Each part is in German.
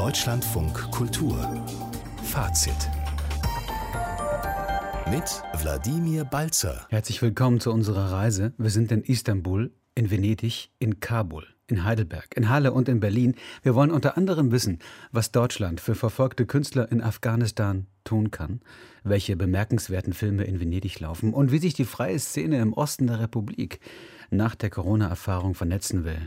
Deutschlandfunk Kultur Fazit mit Wladimir Balzer. Herzlich willkommen zu unserer Reise. Wir sind in Istanbul, in Venedig, in Kabul, in Heidelberg, in Halle und in Berlin. Wir wollen unter anderem wissen, was Deutschland für verfolgte Künstler in Afghanistan tun kann, welche bemerkenswerten Filme in Venedig laufen und wie sich die freie Szene im Osten der Republik nach der Corona-Erfahrung vernetzen will.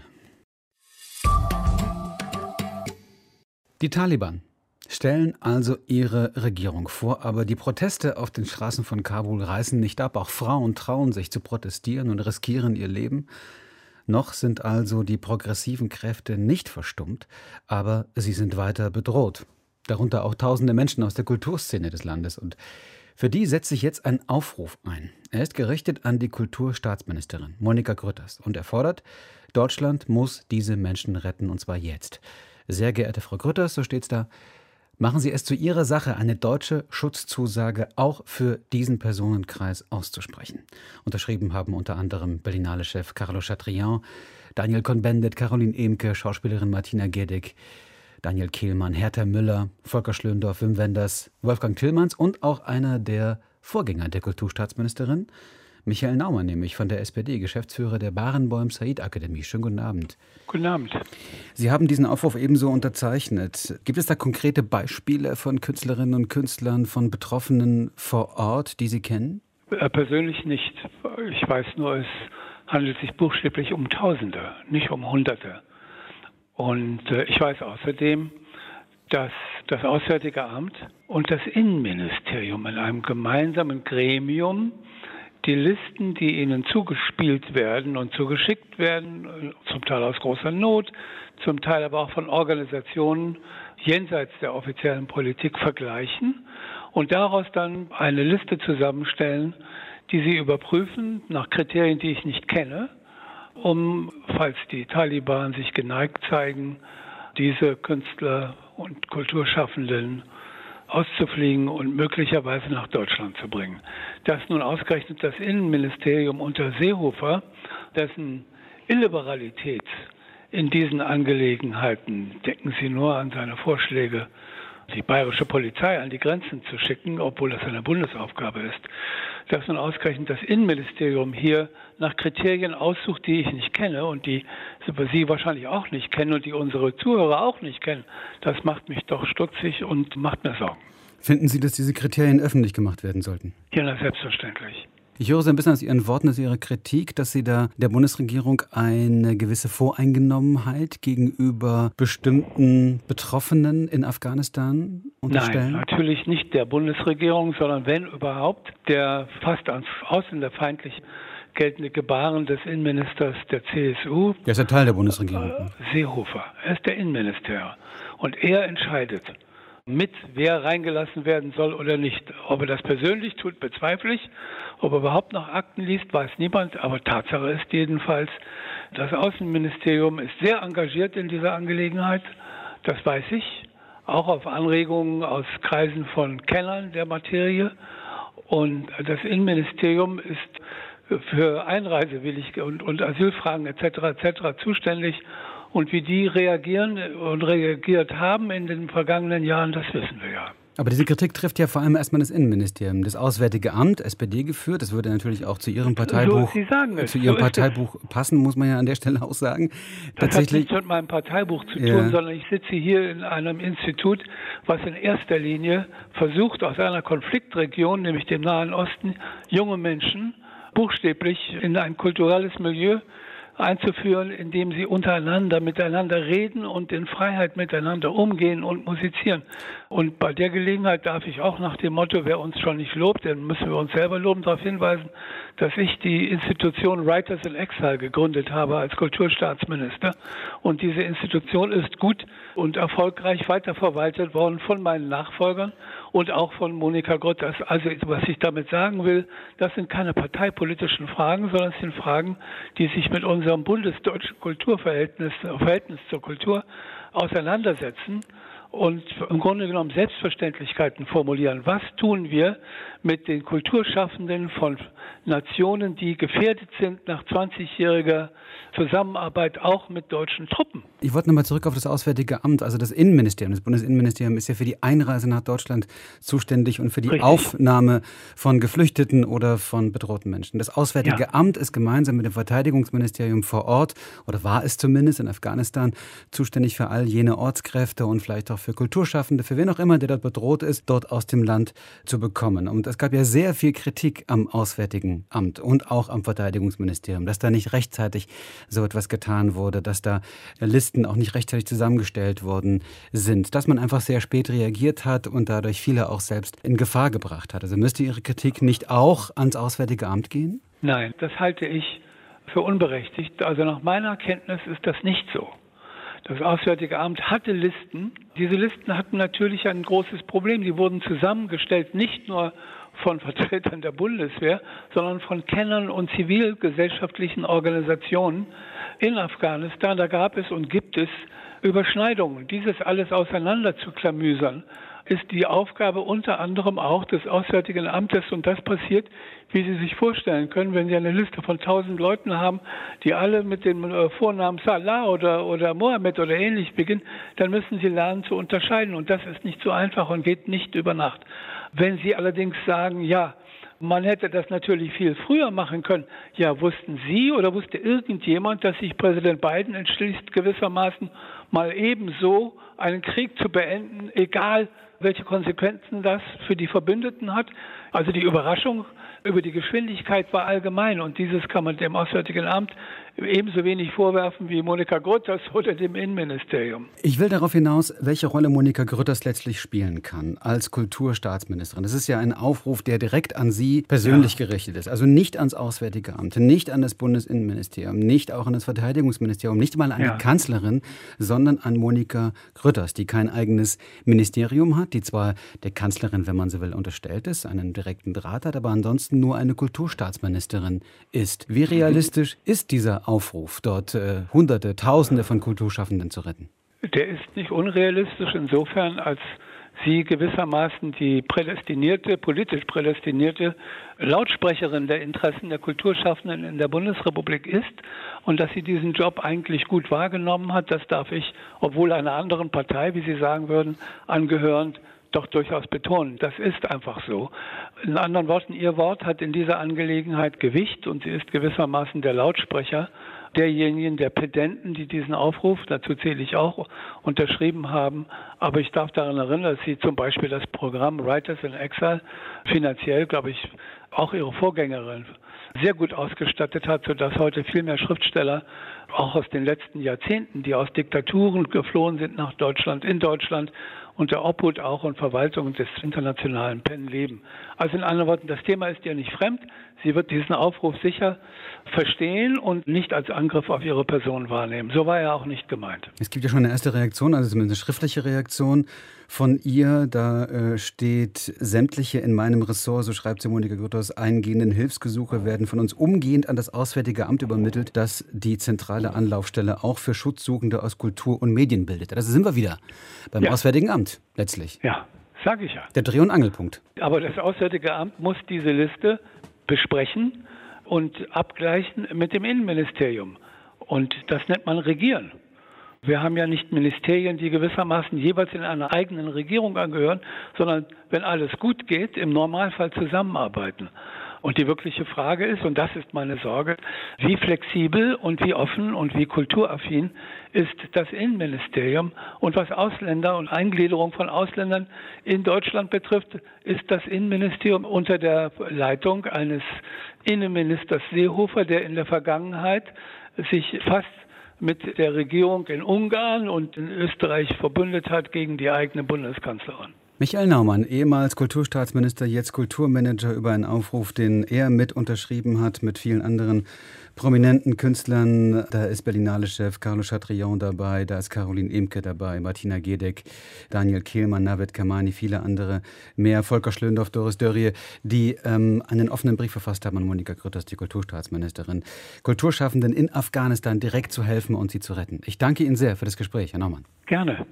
Die Taliban stellen also ihre Regierung vor, aber die Proteste auf den Straßen von Kabul reißen nicht ab. Auch Frauen trauen sich zu protestieren und riskieren ihr Leben. Noch sind also die progressiven Kräfte nicht verstummt, aber sie sind weiter bedroht. Darunter auch tausende Menschen aus der Kulturszene des Landes. Und für die setzt sich jetzt ein Aufruf ein. Er ist gerichtet an die Kulturstaatsministerin Monika Grütters und er fordert, Deutschland muss diese Menschen retten und zwar jetzt. Sehr geehrte Frau Grütters, so steht's da, machen Sie es zu Ihrer Sache, eine deutsche Schutzzusage auch für diesen Personenkreis auszusprechen. Unterschrieben haben unter anderem Berlinale Chef Carlo Chatrian, Daniel Cohn-Bendit, Caroline Emke, Schauspielerin Martina Gedig, Daniel Kehlmann, Hertha Müller, Volker Schlöndorff, Wim Wenders, Wolfgang Tillmanns und auch einer der Vorgänger der Kulturstaatsministerin, Michael Naumann, nämlich von der SPD, Geschäftsführer der Barenbäum Said Akademie. Schönen guten Abend. Guten Abend. Sie haben diesen Aufruf ebenso unterzeichnet. Gibt es da konkrete Beispiele von Künstlerinnen und Künstlern, von Betroffenen vor Ort, die Sie kennen? Äh, persönlich nicht. Ich weiß nur, es handelt sich buchstäblich um Tausende, nicht um Hunderte. Und äh, ich weiß außerdem, dass das Auswärtige Amt und das Innenministerium in einem gemeinsamen Gremium die Listen, die ihnen zugespielt werden und zugeschickt werden, zum Teil aus großer Not, zum Teil aber auch von Organisationen jenseits der offiziellen Politik vergleichen und daraus dann eine Liste zusammenstellen, die sie überprüfen nach Kriterien, die ich nicht kenne, um, falls die Taliban sich geneigt zeigen, diese Künstler und Kulturschaffenden auszufliegen und möglicherweise nach Deutschland zu bringen. Dass nun ausgerechnet das Innenministerium unter Seehofer, dessen Illiberalität in diesen Angelegenheiten, denken Sie nur an seine Vorschläge, die bayerische Polizei an die Grenzen zu schicken, obwohl das eine Bundesaufgabe ist, dass nun ausgerechnet das Innenministerium hier nach Kriterien aussucht, die ich nicht kenne und die Sie wahrscheinlich auch nicht kennen und die unsere Zuhörer auch nicht kennen, das macht mich doch stutzig und macht mir Sorgen. Finden Sie, dass diese Kriterien öffentlich gemacht werden sollten? Ja, selbstverständlich. Ich höre so ein bisschen aus Ihren Worten, aus Ihrer Kritik, dass Sie da der Bundesregierung eine gewisse Voreingenommenheit gegenüber bestimmten Betroffenen in Afghanistan unterstellen? Nein, natürlich nicht der Bundesregierung, sondern wenn überhaupt der fast als ausländerfeindlich geltende Gebaren des Innenministers der CSU. Der ist ja Teil der Bundesregierung. Äh, Seehofer. Er ist der Innenminister. Und er entscheidet mit, wer reingelassen werden soll oder nicht. Ob er das persönlich tut, bezweifle ich. Ob er überhaupt noch Akten liest, weiß niemand. Aber Tatsache ist jedenfalls, das Außenministerium ist sehr engagiert in dieser Angelegenheit. Das weiß ich. Auch auf Anregungen aus Kreisen von Kennern der Materie. Und das Innenministerium ist für Einreisewillig und, und Asylfragen etc. etc. zuständig und wie die reagieren und reagiert haben in den vergangenen Jahren, das wissen wir ja. Aber diese Kritik trifft ja vor allem erstmal das Innenministerium, das Auswärtige Amt, SPD geführt. Das würde natürlich auch zu Ihrem Parteibuch, so, zu Ihrem so Parteibuch passen, muss man ja an der Stelle auch sagen. Das Tatsächlich, hat nichts mit meinem Parteibuch zu tun, ja. sondern ich sitze hier in einem Institut, was in erster Linie versucht, aus einer Konfliktregion, nämlich dem Nahen Osten, junge Menschen buchstäblich in ein kulturelles Milieu einzuführen, indem sie untereinander miteinander reden und in Freiheit miteinander umgehen und musizieren. Und bei der Gelegenheit darf ich auch nach dem Motto, wer uns schon nicht lobt, dann müssen wir uns selber loben, darauf hinweisen, dass ich die Institution Writers in Exile gegründet habe als Kulturstaatsminister. Und diese Institution ist gut und erfolgreich weiterverwaltet worden von meinen Nachfolgern und auch von Monika Grütters. Also was ich damit sagen will, das sind keine parteipolitischen Fragen, sondern es sind Fragen, die sich mit unserem bundesdeutschen Kulturverhältnis Verhältnis zur Kultur auseinandersetzen und im Grunde genommen Selbstverständlichkeiten formulieren. Was tun wir mit den Kulturschaffenden von Nationen, die gefährdet sind nach 20-jähriger Zusammenarbeit auch mit deutschen Truppen? Ich wollte nochmal zurück auf das Auswärtige Amt, also das Innenministerium. Das Bundesinnenministerium ist ja für die Einreise nach Deutschland zuständig und für die Richtig. Aufnahme von Geflüchteten oder von bedrohten Menschen. Das Auswärtige ja. Amt ist gemeinsam mit dem Verteidigungsministerium vor Ort oder war es zumindest in Afghanistan zuständig für all jene Ortskräfte und vielleicht auch für Kulturschaffende, für wen auch immer, der dort bedroht ist, dort aus dem Land zu bekommen. Und es gab ja sehr viel Kritik am Auswärtigen Amt und auch am Verteidigungsministerium, dass da nicht rechtzeitig so etwas getan wurde, dass da Listen auch nicht rechtzeitig zusammengestellt worden sind, dass man einfach sehr spät reagiert hat und dadurch viele auch selbst in Gefahr gebracht hat. Also müsste Ihre Kritik nicht auch ans Auswärtige Amt gehen? Nein, das halte ich für unberechtigt. Also nach meiner Kenntnis ist das nicht so. Das Auswärtige Amt hatte Listen. Diese Listen hatten natürlich ein großes Problem. Die wurden zusammengestellt nicht nur von Vertretern der Bundeswehr, sondern von Kennern und zivilgesellschaftlichen Organisationen in Afghanistan. Da gab es und gibt es Überschneidungen. Dieses alles auseinander zu klamüsern, ist die Aufgabe unter anderem auch des Auswärtigen Amtes. Und das passiert, wie Sie sich vorstellen können, wenn Sie eine Liste von tausend Leuten haben, die alle mit dem äh, Vornamen Salah oder, oder Mohammed oder ähnlich beginnen, dann müssen Sie lernen zu unterscheiden. Und das ist nicht so einfach und geht nicht über Nacht. Wenn Sie allerdings sagen, ja, man hätte das natürlich viel früher machen können. Ja, wussten Sie oder wusste irgendjemand, dass sich Präsident Biden entschließt, gewissermaßen mal ebenso einen Krieg zu beenden, egal welche Konsequenzen das für die Verbündeten hat? Also die Überraschung über die Geschwindigkeit war allgemein und dieses kann man dem Auswärtigen Amt ebenso wenig vorwerfen wie Monika Grütters oder dem Innenministerium. Ich will darauf hinaus, welche Rolle Monika Grütters letztlich spielen kann als Kulturstaatsministerin. Das ist ja ein Aufruf, der direkt an Sie persönlich ja. gerichtet ist. Also nicht ans Auswärtige Amt, nicht an das Bundesinnenministerium, nicht auch an das Verteidigungsministerium, nicht mal an ja. die Kanzlerin, sondern an Monika Grütters, die kein eigenes Ministerium hat, die zwar der Kanzlerin, wenn man so will, unterstellt ist, einen direkten Draht hat, aber ansonsten nur eine Kulturstaatsministerin ist. Wie realistisch ist dieser Aufruf, dort äh, Hunderte, Tausende von Kulturschaffenden zu retten? Der ist nicht unrealistisch insofern, als sie gewissermaßen die prädestinierte, politisch prädestinierte Lautsprecherin der Interessen der Kulturschaffenden in der Bundesrepublik ist und dass sie diesen Job eigentlich gut wahrgenommen hat, das darf ich, obwohl einer anderen Partei, wie Sie sagen würden, angehörend, doch durchaus betonen. Das ist einfach so. In anderen Worten, Ihr Wort hat in dieser Angelegenheit Gewicht und sie ist gewissermaßen der Lautsprecher derjenigen, der Pedenten, die diesen Aufruf, dazu zähle ich auch, unterschrieben haben. Aber ich darf daran erinnern, dass Sie zum Beispiel das Programm Writers in Exile finanziell, glaube ich, auch Ihre Vorgängerin sehr gut ausgestattet hat, sodass heute viel mehr Schriftsteller auch aus den letzten Jahrzehnten, die aus Diktaturen geflohen sind nach Deutschland, in Deutschland unter Obhut auch und Verwaltung des internationalen PEN leben. Also in anderen Worten, das Thema ist ihr nicht fremd. Sie wird diesen Aufruf sicher verstehen und nicht als Angriff auf ihre Person wahrnehmen. So war er auch nicht gemeint. Es gibt ja schon eine erste Reaktion, also zumindest eine schriftliche Reaktion von ihr. Da äh, steht, sämtliche in meinem Ressort, so schreibt sie Monika Grütters, eingehenden Hilfsgesuche werden von uns umgehend an das Auswärtige Amt übermittelt, das die zentrale Anlaufstelle auch für Schutzsuchende aus Kultur und Medien bildet. Da sind wir wieder beim ja. Auswärtigen Amt letztlich. Ja, sage ich ja. Der Dreh- und Angelpunkt. Aber das Auswärtige Amt muss diese Liste besprechen und abgleichen mit dem Innenministerium. Und das nennt man Regieren. Wir haben ja nicht Ministerien, die gewissermaßen jeweils in einer eigenen Regierung angehören, sondern wenn alles gut geht, im Normalfall zusammenarbeiten. Und die wirkliche Frage ist, und das ist meine Sorge, wie flexibel und wie offen und wie kulturaffin ist das Innenministerium. Und was Ausländer und Eingliederung von Ausländern in Deutschland betrifft, ist das Innenministerium unter der Leitung eines Innenministers Seehofer, der in der Vergangenheit sich fast mit der Regierung in Ungarn und in Österreich verbündet hat gegen die eigene Bundeskanzlerin. Michael Naumann, ehemals Kulturstaatsminister, jetzt Kulturmanager, über einen Aufruf, den er mit unterschrieben hat, mit vielen anderen prominenten Künstlern. Da ist Berlinale-Chef Carlo Chatrion dabei, da ist Caroline Imke dabei, Martina Gedeck, Daniel Kehlmann, Navid Kamani, viele andere mehr, Volker Schlöndorff, Doris Dörrie, die ähm, einen offenen Brief verfasst haben an Monika Grütters, die Kulturstaatsministerin, Kulturschaffenden in Afghanistan direkt zu helfen und sie zu retten. Ich danke Ihnen sehr für das Gespräch, Herr Naumann. Gerne.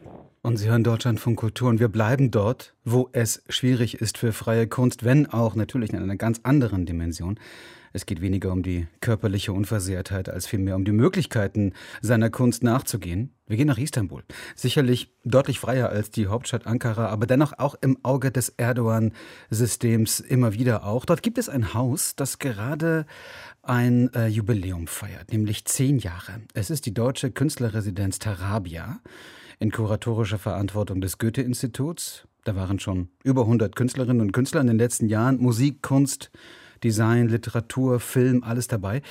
Und Sie hören Deutschlandfunk Kultur und wir bleiben dort, wo es schwierig ist für freie Kunst, wenn auch natürlich in einer ganz anderen Dimension. Es geht weniger um die körperliche Unversehrtheit als vielmehr um die Möglichkeiten seiner Kunst nachzugehen. Wir gehen nach Istanbul. Sicherlich deutlich freier als die Hauptstadt Ankara, aber dennoch auch im Auge des Erdogan-Systems immer wieder auch. Dort gibt es ein Haus, das gerade ein äh, Jubiläum feiert, nämlich zehn Jahre. Es ist die deutsche Künstlerresidenz Tarabia in kuratorischer Verantwortung des Goethe-Instituts. Da waren schon über 100 Künstlerinnen und Künstler in den letzten Jahren. Musik, Kunst, Design, Literatur, Film, alles dabei.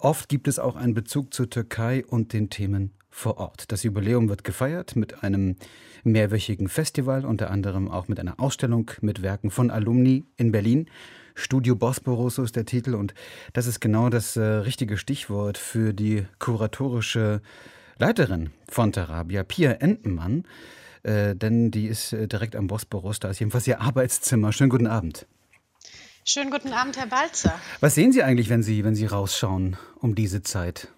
Oft gibt es auch einen Bezug zur Türkei und den Themen vor Ort. Das Jubiläum wird gefeiert mit einem mehrwöchigen Festival, unter anderem auch mit einer Ausstellung mit Werken von Alumni in Berlin. Studio Bosporus ist der Titel und das ist genau das äh, richtige Stichwort für die kuratorische Leiterin von Tarabia, Pia Entenmann, äh, denn die ist äh, direkt am Bosporus, da ist jedenfalls ihr Arbeitszimmer. Schönen guten Abend. Schönen guten Abend, Herr Balzer. Was sehen Sie eigentlich, wenn Sie, wenn Sie rausschauen um diese Zeit?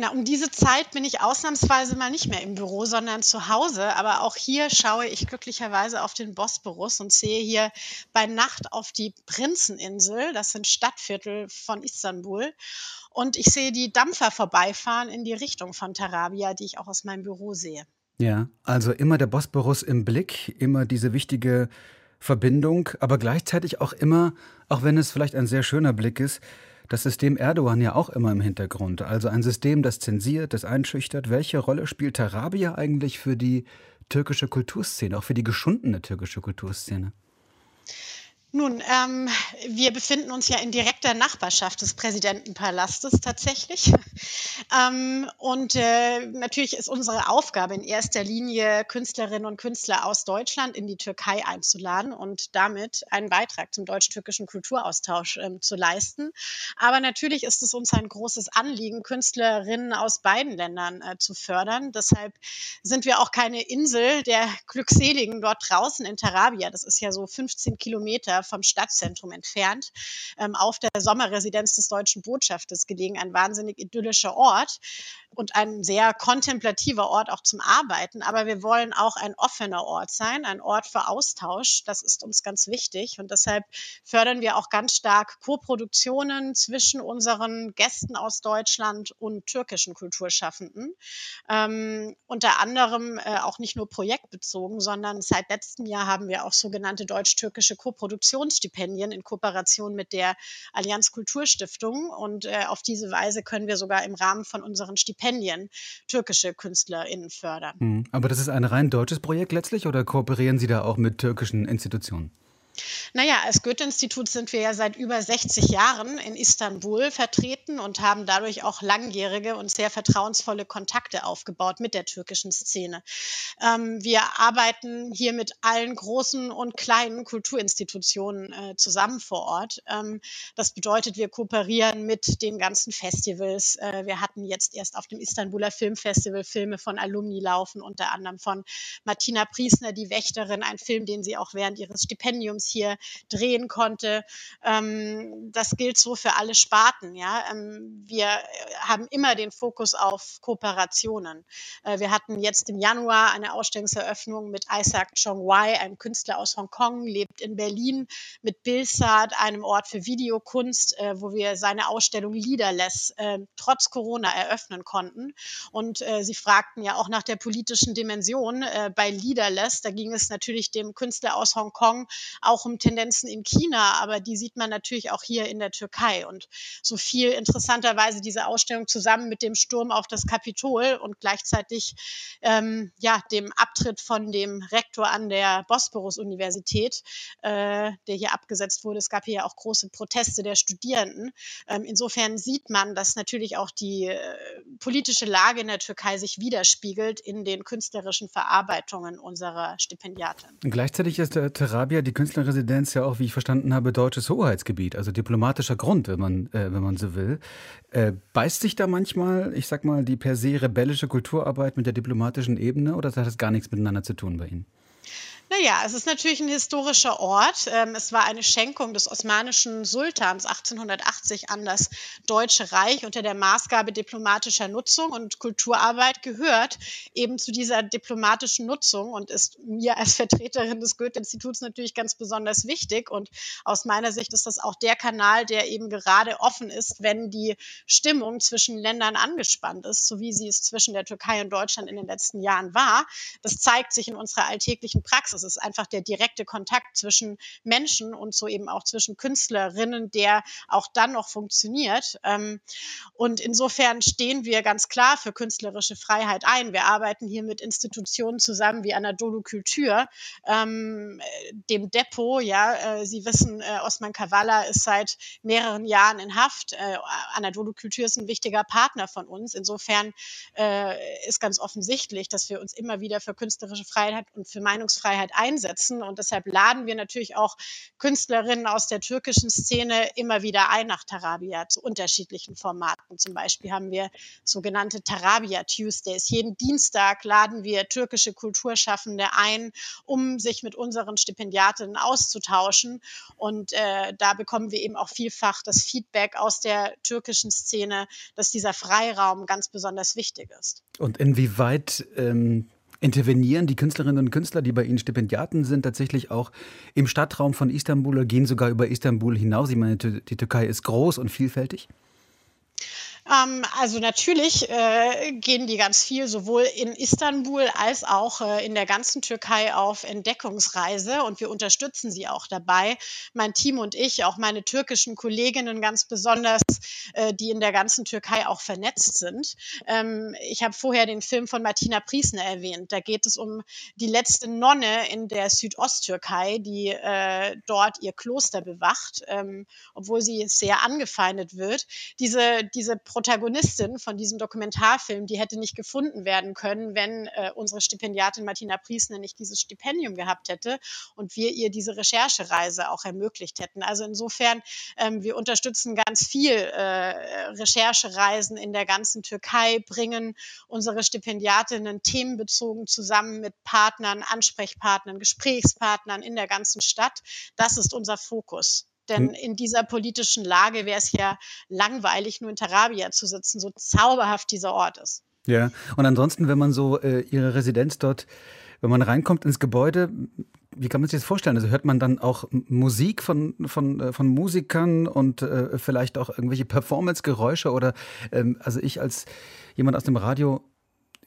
Na, um diese Zeit bin ich ausnahmsweise mal nicht mehr im Büro, sondern zu Hause. Aber auch hier schaue ich glücklicherweise auf den Bosporus und sehe hier bei Nacht auf die Prinzeninsel. Das sind Stadtviertel von Istanbul. Und ich sehe die Dampfer vorbeifahren in die Richtung von Tarabia, die ich auch aus meinem Büro sehe. Ja, also immer der Bosporus im Blick, immer diese wichtige Verbindung, aber gleichzeitig auch immer, auch wenn es vielleicht ein sehr schöner Blick ist, das System Erdogan ja auch immer im Hintergrund. Also ein System, das zensiert, das einschüchtert. Welche Rolle spielt Tarabia eigentlich für die türkische Kulturszene, auch für die geschundene türkische Kulturszene? Nun, ähm, wir befinden uns ja in direkter Nachbarschaft des Präsidentenpalastes tatsächlich. ähm, und äh, natürlich ist unsere Aufgabe in erster Linie, Künstlerinnen und Künstler aus Deutschland in die Türkei einzuladen und damit einen Beitrag zum deutsch-türkischen Kulturaustausch ähm, zu leisten. Aber natürlich ist es uns ein großes Anliegen, Künstlerinnen aus beiden Ländern äh, zu fördern. Deshalb sind wir auch keine Insel der Glückseligen dort draußen in Tarabia. Das ist ja so 15 Kilometer vom Stadtzentrum entfernt, ähm, auf der Sommerresidenz des deutschen Botschafters gelegen, ein wahnsinnig idyllischer Ort und ein sehr kontemplativer Ort auch zum Arbeiten. Aber wir wollen auch ein offener Ort sein, ein Ort für Austausch. Das ist uns ganz wichtig. Und deshalb fördern wir auch ganz stark Co-Produktionen zwischen unseren Gästen aus Deutschland und türkischen Kulturschaffenden. Ähm, unter anderem äh, auch nicht nur projektbezogen, sondern seit letztem Jahr haben wir auch sogenannte deutsch-türkische Co-Produktionsstipendien in Kooperation mit der Allianz Kulturstiftung. Und äh, auf diese Weise können wir sogar im Rahmen von unseren Stipendien Stipendien türkische KünstlerInnen fördern. Hm. Aber das ist ein rein deutsches Projekt letztlich oder kooperieren Sie da auch mit türkischen Institutionen? Naja, als Goethe-Institut sind wir ja seit über 60 Jahren in Istanbul vertreten und haben dadurch auch langjährige und sehr vertrauensvolle Kontakte aufgebaut mit der türkischen Szene. Ähm, wir arbeiten hier mit allen großen und kleinen Kulturinstitutionen äh, zusammen vor Ort. Ähm, das bedeutet, wir kooperieren mit den ganzen Festivals. Äh, wir hatten jetzt erst auf dem Istanbuler Filmfestival Filme von Alumni laufen, unter anderem von Martina Priesner, die Wächterin, ein Film, den sie auch während ihres Stipendiums hier drehen konnte. Ähm, das gilt so für alle Sparten. Ja? Ähm, wir haben immer den Fokus auf Kooperationen. Äh, wir hatten jetzt im Januar eine Ausstellungseröffnung mit Isaac Chong Wai, einem Künstler aus Hongkong, lebt in Berlin, mit Bilsat, einem Ort für Videokunst, äh, wo wir seine Ausstellung Leaderless äh, trotz Corona eröffnen konnten. Und äh, Sie fragten ja auch nach der politischen Dimension äh, bei Leaderless. Da ging es natürlich dem Künstler aus Hongkong auch auch um Tendenzen in China, aber die sieht man natürlich auch hier in der Türkei. Und so viel interessanterweise diese Ausstellung zusammen mit dem Sturm auf das Kapitol und gleichzeitig ähm, ja, dem Abtritt von dem Rektor an der Bosporus-Universität, äh, der hier abgesetzt wurde. Es gab hier ja auch große Proteste der Studierenden. Ähm, insofern sieht man, dass natürlich auch die äh, politische Lage in der Türkei sich widerspiegelt in den künstlerischen Verarbeitungen unserer Stipendiaten. Gleichzeitig ist der Terabia, die Künstlerin Residenz ja auch, wie ich verstanden habe, deutsches Hoheitsgebiet, also diplomatischer Grund, wenn man, äh, wenn man so will. Äh, beißt sich da manchmal, ich sag mal, die per se rebellische Kulturarbeit mit der diplomatischen Ebene oder hat das gar nichts miteinander zu tun bei Ihnen? Naja, es ist natürlich ein historischer Ort. Ähm, es war eine Schenkung des osmanischen Sultans 1880 an das Deutsche Reich unter der Maßgabe diplomatischer Nutzung. Und Kulturarbeit gehört eben zu dieser diplomatischen Nutzung und ist mir als Vertreterin des Goethe-Instituts natürlich ganz besonders wichtig. Und aus meiner Sicht ist das auch der Kanal, der eben gerade offen ist, wenn die Stimmung zwischen Ländern angespannt ist, so wie sie es zwischen der Türkei und Deutschland in den letzten Jahren war. Das zeigt sich in unserer alltäglichen Praxis. Es ist einfach der direkte Kontakt zwischen Menschen und so eben auch zwischen Künstlerinnen, der auch dann noch funktioniert. Ähm, und insofern stehen wir ganz klar für künstlerische Freiheit ein. Wir arbeiten hier mit Institutionen zusammen wie Anadolu Kultur, ähm, dem Depot. Ja, äh, Sie wissen, äh, Osman Kavala ist seit mehreren Jahren in Haft. Äh, Anadolu Kultur ist ein wichtiger Partner von uns. Insofern ist ganz offensichtlich, dass wir uns immer wieder für künstlerische Freiheit und für Meinungsfreiheit Öffentlichkeit einsetzen. Und deshalb laden wir natürlich auch Künstlerinnen aus der türkischen Szene immer wieder ein nach Tarabia zu unterschiedlichen Formaten. Zum Beispiel haben wir sogenannte Tarabia Tuesdays. Jeden Dienstag laden wir türkische Kulturschaffende ein, um sich mit unseren Stipendiatinnen auszutauschen. Und äh, da bekommen wir eben auch vielfach das Feedback aus der türkischen Szene, dass dieser Freiraum ganz besonders wichtig ist. Und inwieweit ähm, Intervenieren die Künstlerinnen und Künstler, die bei Ihnen Stipendiaten sind, tatsächlich auch im Stadtraum von Istanbul oder gehen sogar über Istanbul hinaus? Ich meine, die Türkei ist groß und vielfältig. Ähm, also natürlich äh, gehen die ganz viel sowohl in Istanbul als auch äh, in der ganzen Türkei auf Entdeckungsreise und wir unterstützen sie auch dabei. Mein Team und ich, auch meine türkischen Kolleginnen ganz besonders, äh, die in der ganzen Türkei auch vernetzt sind. Ähm, ich habe vorher den Film von Martina Priesner erwähnt. Da geht es um die letzte Nonne in der Südosttürkei, die äh, dort ihr Kloster bewacht, ähm, obwohl sie sehr angefeindet wird. Diese, diese Protagonistin von diesem Dokumentarfilm, die hätte nicht gefunden werden können, wenn äh, unsere Stipendiatin Martina Priesner nicht dieses Stipendium gehabt hätte und wir ihr diese Recherchereise auch ermöglicht hätten. Also insofern, ähm, wir unterstützen ganz viel äh, Recherchereisen in der ganzen Türkei, bringen unsere Stipendiatinnen themenbezogen zusammen mit Partnern, Ansprechpartnern, Gesprächspartnern in der ganzen Stadt. Das ist unser Fokus. Denn hm. in dieser politischen Lage wäre es ja langweilig, nur in Tarabia zu sitzen, so zauberhaft dieser Ort ist. Ja, und ansonsten, wenn man so äh, Ihre Residenz dort, wenn man reinkommt ins Gebäude, wie kann man sich das vorstellen? Also hört man dann auch Musik von, von, äh, von Musikern und äh, vielleicht auch irgendwelche Performance-Geräusche oder ähm, also ich als jemand aus dem Radio,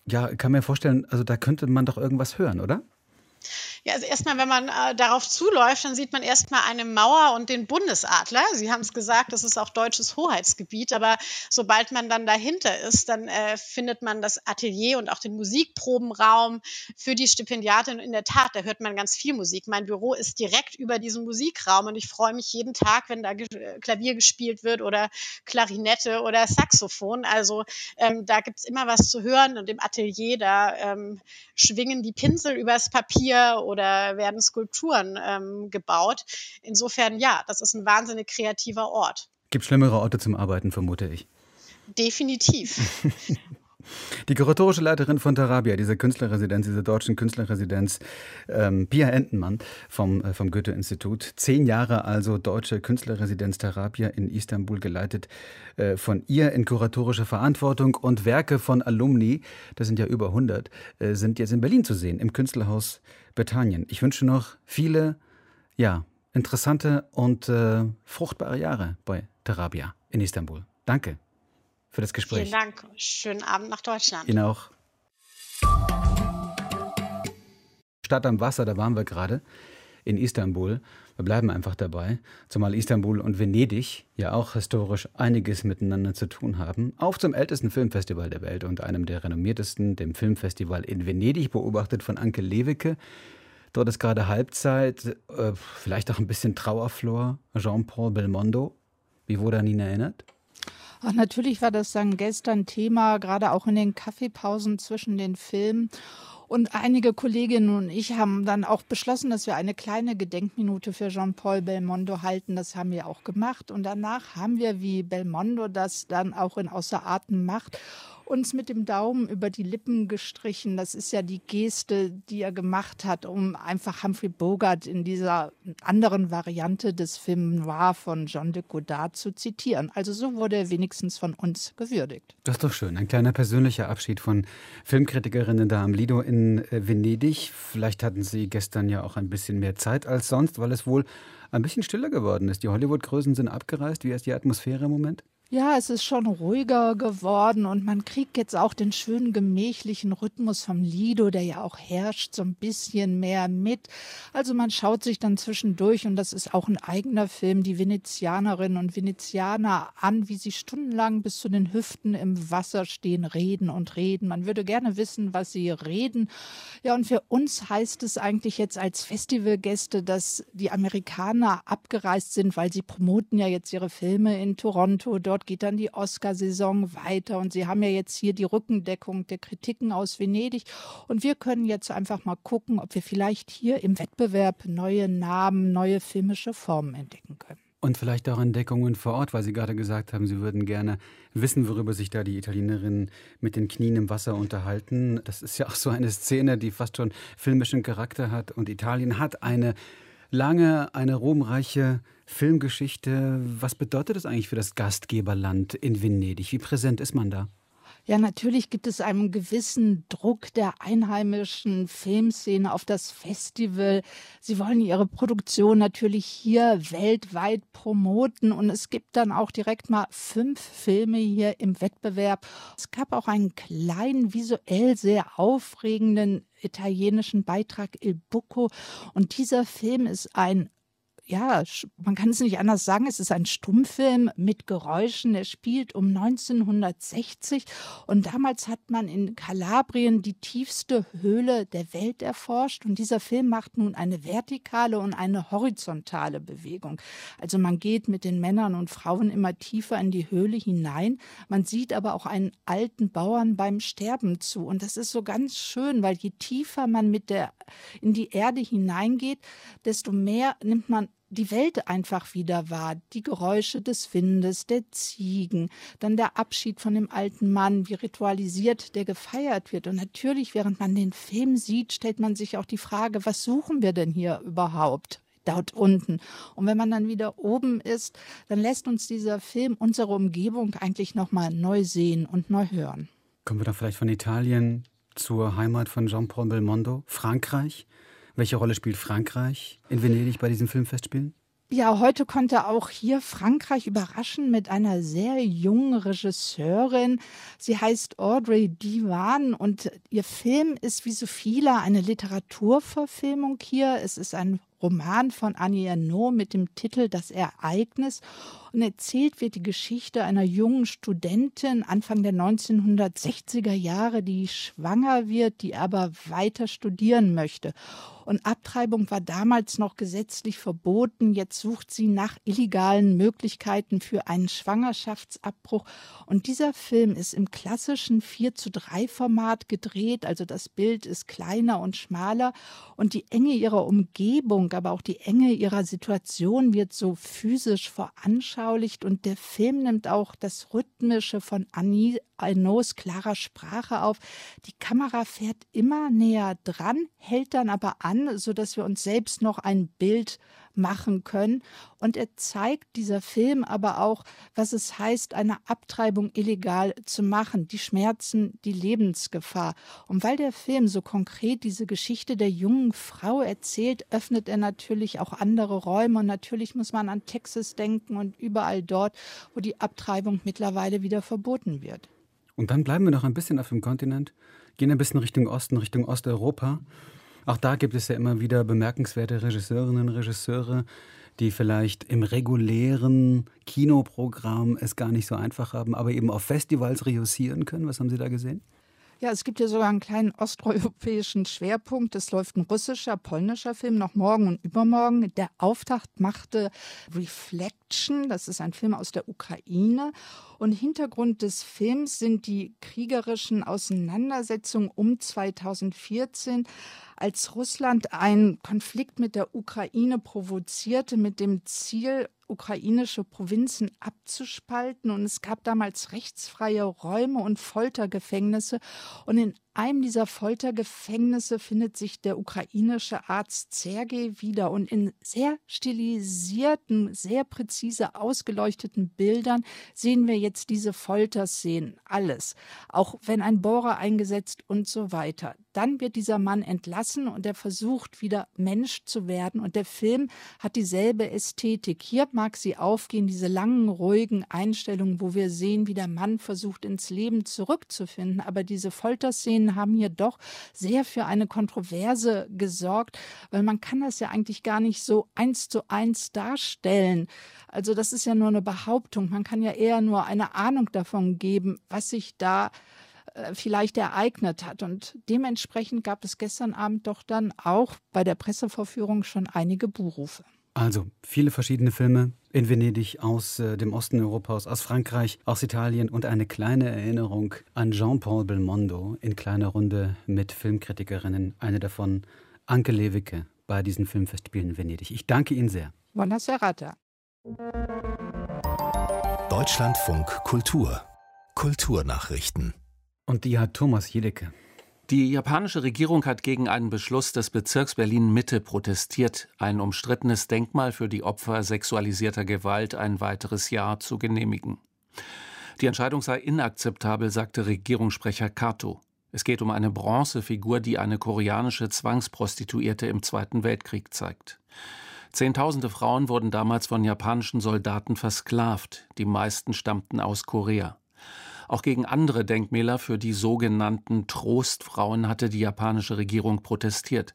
ja, kann mir vorstellen, also da könnte man doch irgendwas hören, oder? Ja, also erstmal, wenn man äh, darauf zuläuft, dann sieht man erstmal eine Mauer und den Bundesadler. Sie haben es gesagt, das ist auch deutsches Hoheitsgebiet, aber sobald man dann dahinter ist, dann äh, findet man das Atelier und auch den Musikprobenraum für die Stipendiatin. in der Tat, da hört man ganz viel Musik. Mein Büro ist direkt über diesem Musikraum und ich freue mich jeden Tag, wenn da äh, Klavier gespielt wird oder Klarinette oder Saxophon. Also ähm, da gibt es immer was zu hören und im Atelier, da ähm, schwingen die Pinsel übers Papier oder werden Skulpturen ähm, gebaut. Insofern, ja, das ist ein wahnsinnig kreativer Ort. Gibt schlimmere Orte zum Arbeiten, vermute ich. Definitiv. Die kuratorische Leiterin von Tarabia, dieser Künstlerresidenz, dieser deutschen Künstlerresidenz, ähm, Pia Entenmann vom, äh, vom Goethe-Institut. Zehn Jahre also deutsche Künstlerresidenz Tarabia in Istanbul geleitet, äh, von ihr in kuratorischer Verantwortung und Werke von Alumni, das sind ja über 100, äh, sind jetzt in Berlin zu sehen, im Künstlerhaus Britannien. Ich wünsche noch viele, ja, interessante und äh, fruchtbare Jahre bei Tarabia in Istanbul. Danke für das Gespräch. Vielen Dank. Schönen Abend nach Deutschland. Ihnen auch. Stadt am Wasser, da waren wir gerade in Istanbul. Wir bleiben einfach dabei, zumal Istanbul und Venedig ja auch historisch einiges miteinander zu tun haben. Auf zum ältesten Filmfestival der Welt und einem der renommiertesten, dem Filmfestival in Venedig, beobachtet von Anke Lewicke. Dort ist gerade Halbzeit, äh, vielleicht auch ein bisschen Trauerflor. Jean-Paul Belmondo. Wie wurde an ihn erinnert? Ach, natürlich war das dann gestern Thema, gerade auch in den Kaffeepausen zwischen den Filmen. Und einige Kolleginnen und ich haben dann auch beschlossen, dass wir eine kleine Gedenkminute für Jean-Paul Belmondo halten. Das haben wir auch gemacht. Und danach haben wir, wie Belmondo das dann auch in Außer Atem macht, uns mit dem Daumen über die Lippen gestrichen. Das ist ja die Geste, die er gemacht hat, um einfach Humphrey Bogart in dieser anderen Variante des Film Noir von John de Godard zu zitieren. Also so wurde er wenigstens von uns gewürdigt. Das ist doch schön. Ein kleiner persönlicher Abschied von Filmkritikerinnen da am Lido in äh, Venedig. Vielleicht hatten Sie gestern ja auch ein bisschen mehr Zeit als sonst, weil es wohl ein bisschen stiller geworden ist. Die Hollywood-Größen sind abgereist. Wie ist die Atmosphäre im Moment? Ja, es ist schon ruhiger geworden und man kriegt jetzt auch den schönen gemächlichen Rhythmus vom Lido, der ja auch herrscht, so ein bisschen mehr mit. Also man schaut sich dann zwischendurch und das ist auch ein eigener Film, die Venezianerinnen und Venezianer an, wie sie stundenlang bis zu den Hüften im Wasser stehen, reden und reden. Man würde gerne wissen, was sie reden. Ja, und für uns heißt es eigentlich jetzt als Festivalgäste, dass die Amerikaner abgereist sind, weil sie promoten ja jetzt ihre Filme in Toronto. Dort dort geht dann die Oscarsaison weiter und Sie haben ja jetzt hier die Rückendeckung der Kritiken aus Venedig und wir können jetzt einfach mal gucken, ob wir vielleicht hier im Wettbewerb neue Namen, neue filmische Formen entdecken können. Und vielleicht auch Entdeckungen vor Ort, weil Sie gerade gesagt haben, Sie würden gerne wissen, worüber sich da die Italienerinnen mit den Knien im Wasser unterhalten. Das ist ja auch so eine Szene, die fast schon filmischen Charakter hat. Und Italien hat eine lange, eine ruhmreiche Filmgeschichte. Was bedeutet das eigentlich für das Gastgeberland in Venedig? Wie präsent ist man da? Ja, natürlich gibt es einen gewissen Druck der einheimischen Filmszene auf das Festival. Sie wollen ihre Produktion natürlich hier weltweit promoten und es gibt dann auch direkt mal fünf Filme hier im Wettbewerb. Es gab auch einen kleinen, visuell sehr aufregenden italienischen Beitrag Il Bucco und dieser Film ist ein ja, man kann es nicht anders sagen, es ist ein Stummfilm mit Geräuschen. Er spielt um 1960 und damals hat man in Kalabrien die tiefste Höhle der Welt erforscht und dieser Film macht nun eine vertikale und eine horizontale Bewegung. Also man geht mit den Männern und Frauen immer tiefer in die Höhle hinein. Man sieht aber auch einen alten Bauern beim Sterben zu und das ist so ganz schön, weil je tiefer man mit der in die Erde hineingeht, desto mehr nimmt man die Welt einfach wieder wahr. Die Geräusche des Windes, der Ziegen, dann der Abschied von dem alten Mann, wie ritualisiert der gefeiert wird. Und natürlich, während man den Film sieht, stellt man sich auch die Frage, was suchen wir denn hier überhaupt? dort unten. Und wenn man dann wieder oben ist, dann lässt uns dieser Film unsere Umgebung eigentlich nochmal neu sehen und neu hören. Kommen wir dann vielleicht von Italien zur Heimat von Jean-Paul Belmondo, Frankreich. Welche Rolle spielt Frankreich in Venedig bei diesen Filmfestspielen? Ja, heute konnte auch hier Frankreich überraschen mit einer sehr jungen Regisseurin. Sie heißt Audrey Divan und ihr Film ist wie so viele eine Literaturverfilmung hier. Es ist ein Roman von Annie Ernaux mit dem Titel Das Ereignis und erzählt wird die Geschichte einer jungen Studentin Anfang der 1960er Jahre, die schwanger wird, die aber weiter studieren möchte. Und Abtreibung war damals noch gesetzlich verboten. Jetzt sucht sie nach illegalen Möglichkeiten für einen Schwangerschaftsabbruch. Und dieser Film ist im klassischen 4 zu 3 Format gedreht. Also das Bild ist kleiner und schmaler. Und die Enge ihrer Umgebung, aber auch die Enge ihrer Situation wird so physisch veranschaulicht und der Film nimmt auch das Rhythmische von Annie Arnaud's klarer Sprache auf. Die Kamera fährt immer näher dran, hält dann aber an, sodass wir uns selbst noch ein Bild machen können. Und er zeigt dieser Film aber auch, was es heißt, eine Abtreibung illegal zu machen, die Schmerzen, die Lebensgefahr. Und weil der Film so konkret diese Geschichte der jungen Frau erzählt, öffnet er natürlich auch andere Räume. Und natürlich muss man an Texas denken und überall dort, wo die Abtreibung mittlerweile wieder verboten wird. Und dann bleiben wir noch ein bisschen auf dem Kontinent, gehen ein bisschen Richtung Osten, Richtung Osteuropa. Auch da gibt es ja immer wieder bemerkenswerte Regisseurinnen und Regisseure, die vielleicht im regulären Kinoprogramm es gar nicht so einfach haben, aber eben auf Festivals reüssieren können. Was haben Sie da gesehen? Ja, es gibt ja sogar einen kleinen osteuropäischen Schwerpunkt. Es läuft ein russischer, polnischer Film noch morgen und übermorgen. Der Auftakt machte Reflection. Das ist ein Film aus der Ukraine. Und Hintergrund des Films sind die kriegerischen Auseinandersetzungen um 2014 als Russland einen Konflikt mit der Ukraine provozierte mit dem Ziel, ukrainische Provinzen abzuspalten. Und es gab damals rechtsfreie Räume und Foltergefängnisse. Und in einem dieser Foltergefängnisse findet sich der ukrainische Arzt Sergei wieder und in sehr stilisierten, sehr präzise ausgeleuchteten Bildern sehen wir jetzt diese Folterszenen, alles, auch wenn ein Bohrer eingesetzt und so weiter. Dann wird dieser Mann entlassen und er versucht wieder Mensch zu werden und der Film hat dieselbe Ästhetik. Hier mag sie aufgehen, diese langen, ruhigen Einstellungen, wo wir sehen, wie der Mann versucht ins Leben zurückzufinden, aber diese Folterszenen Szenen haben hier doch sehr für eine Kontroverse gesorgt, weil man kann das ja eigentlich gar nicht so eins zu eins darstellen. Also das ist ja nur eine Behauptung. Man kann ja eher nur eine Ahnung davon geben, was sich da äh, vielleicht ereignet hat. Und dementsprechend gab es gestern Abend doch dann auch bei der Pressevorführung schon einige Buhrufe. Also viele verschiedene Filme in Venedig aus äh, dem Osten Europas, aus Frankreich, aus Italien und eine kleine Erinnerung an Jean-Paul Belmondo in kleiner Runde mit Filmkritikerinnen. Eine davon, Anke Lewicke, bei diesen Filmfestspielen in Venedig. Ich danke Ihnen sehr. Buona serata. Deutschlandfunk Kultur. Kulturnachrichten. Und die hat Thomas Jedecke. Die japanische Regierung hat gegen einen Beschluss des Bezirks Berlin Mitte protestiert, ein umstrittenes Denkmal für die Opfer sexualisierter Gewalt ein weiteres Jahr zu genehmigen. Die Entscheidung sei inakzeptabel, sagte Regierungssprecher Kato. Es geht um eine Bronzefigur, die eine koreanische Zwangsprostituierte im Zweiten Weltkrieg zeigt. Zehntausende Frauen wurden damals von japanischen Soldaten versklavt, die meisten stammten aus Korea. Auch gegen andere Denkmäler für die sogenannten Trostfrauen hatte die japanische Regierung protestiert.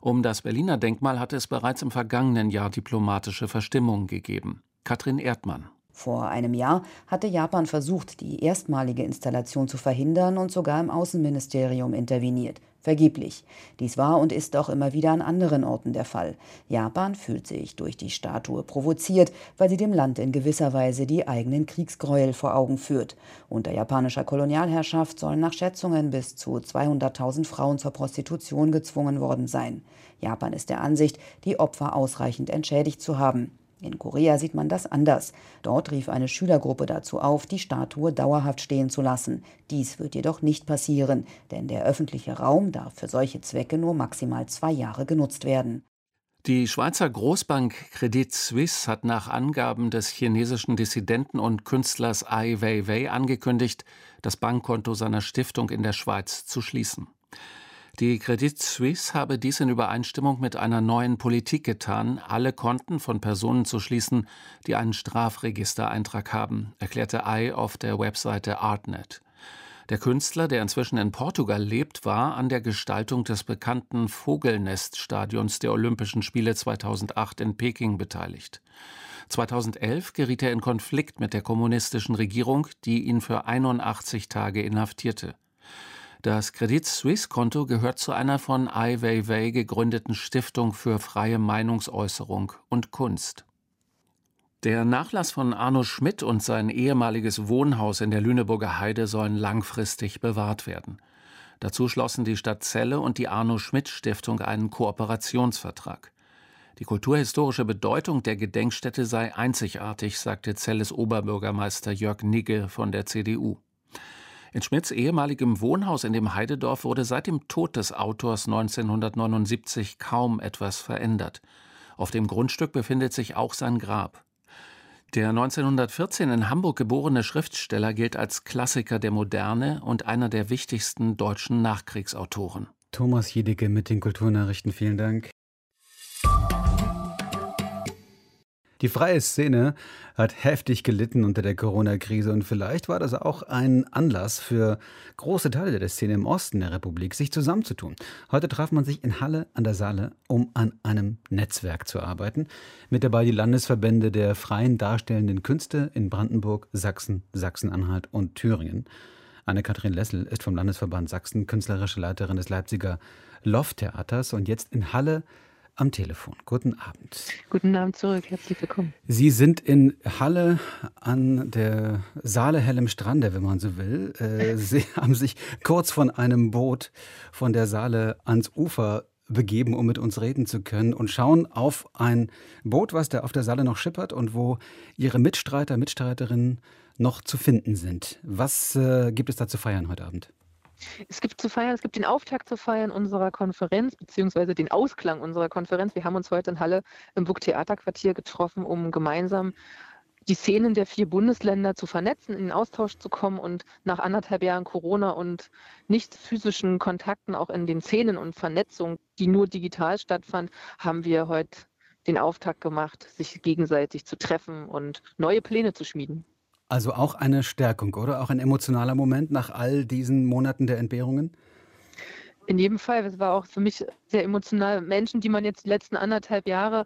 Um das Berliner Denkmal hatte es bereits im vergangenen Jahr diplomatische Verstimmungen gegeben. Katrin Erdmann. Vor einem Jahr hatte Japan versucht, die erstmalige Installation zu verhindern und sogar im Außenministerium interveniert. Vergeblich. Dies war und ist auch immer wieder an anderen Orten der Fall. Japan fühlt sich durch die Statue provoziert, weil sie dem Land in gewisser Weise die eigenen Kriegsgräuel vor Augen führt. Unter japanischer Kolonialherrschaft sollen nach Schätzungen bis zu 200.000 Frauen zur Prostitution gezwungen worden sein. Japan ist der Ansicht, die Opfer ausreichend entschädigt zu haben. In Korea sieht man das anders. Dort rief eine Schülergruppe dazu auf, die Statue dauerhaft stehen zu lassen. Dies wird jedoch nicht passieren, denn der öffentliche Raum darf für solche Zwecke nur maximal zwei Jahre genutzt werden. Die Schweizer Großbank Credit Suisse hat nach Angaben des chinesischen Dissidenten und Künstlers Ai Weiwei angekündigt, das Bankkonto seiner Stiftung in der Schweiz zu schließen. Die Credit Suisse habe dies in Übereinstimmung mit einer neuen Politik getan, alle Konten von Personen zu schließen, die einen Strafregistereintrag haben, erklärte Ai auf der Webseite Artnet. Der Künstler, der inzwischen in Portugal lebt, war an der Gestaltung des bekannten Vogelneststadions der Olympischen Spiele 2008 in Peking beteiligt. 2011 geriet er in Konflikt mit der kommunistischen Regierung, die ihn für 81 Tage inhaftierte. Das Credit Suisse Konto gehört zu einer von Ai Weiwei gegründeten Stiftung für freie Meinungsäußerung und Kunst. Der Nachlass von Arno Schmidt und sein ehemaliges Wohnhaus in der Lüneburger Heide sollen langfristig bewahrt werden. Dazu schlossen die Stadt Celle und die Arno Schmidt Stiftung einen Kooperationsvertrag. Die kulturhistorische Bedeutung der Gedenkstätte sei einzigartig, sagte Celles Oberbürgermeister Jörg Nigge von der CDU. In Schmidts ehemaligem Wohnhaus in dem Heidedorf wurde seit dem Tod des Autors 1979 kaum etwas verändert. Auf dem Grundstück befindet sich auch sein Grab. Der 1914 in Hamburg geborene Schriftsteller gilt als Klassiker der Moderne und einer der wichtigsten deutschen Nachkriegsautoren. Thomas Jedicke mit den Kulturnachrichten, vielen Dank. Die freie Szene hat heftig gelitten unter der Corona-Krise und vielleicht war das auch ein Anlass für große Teile der Szene im Osten der Republik, sich zusammenzutun. Heute traf man sich in Halle an der Saale, um an einem Netzwerk zu arbeiten. Mit dabei die Landesverbände der freien darstellenden Künste in Brandenburg, Sachsen, Sachsen-Anhalt und Thüringen. Anne-Kathrin Lessel ist vom Landesverband Sachsen künstlerische Leiterin des Leipziger Loft-Theaters und jetzt in Halle am Telefon. Guten Abend. Guten Abend zurück, herzlich willkommen. Sie sind in Halle an der Saale Hellem Strande, wenn man so will. Äh, Sie haben sich kurz von einem Boot von der Saale ans Ufer begeben, um mit uns reden zu können und schauen auf ein Boot, was da auf der Saale noch schippert und wo Ihre Mitstreiter, Mitstreiterinnen noch zu finden sind. Was äh, gibt es da zu feiern heute Abend? Es gibt zu feiern, es gibt den Auftakt zu feiern unserer Konferenz, beziehungsweise den Ausklang unserer Konferenz. Wir haben uns heute in Halle im Burgtheaterquartier getroffen, um gemeinsam die Szenen der vier Bundesländer zu vernetzen, in den Austausch zu kommen und nach anderthalb Jahren Corona und nicht physischen Kontakten auch in den Szenen und Vernetzung, die nur digital stattfand, haben wir heute den Auftakt gemacht, sich gegenseitig zu treffen und neue Pläne zu schmieden. Also auch eine Stärkung, oder? Auch ein emotionaler Moment nach all diesen Monaten der Entbehrungen? In jedem Fall. Es war auch für mich sehr emotional. Menschen, die man jetzt die letzten anderthalb Jahre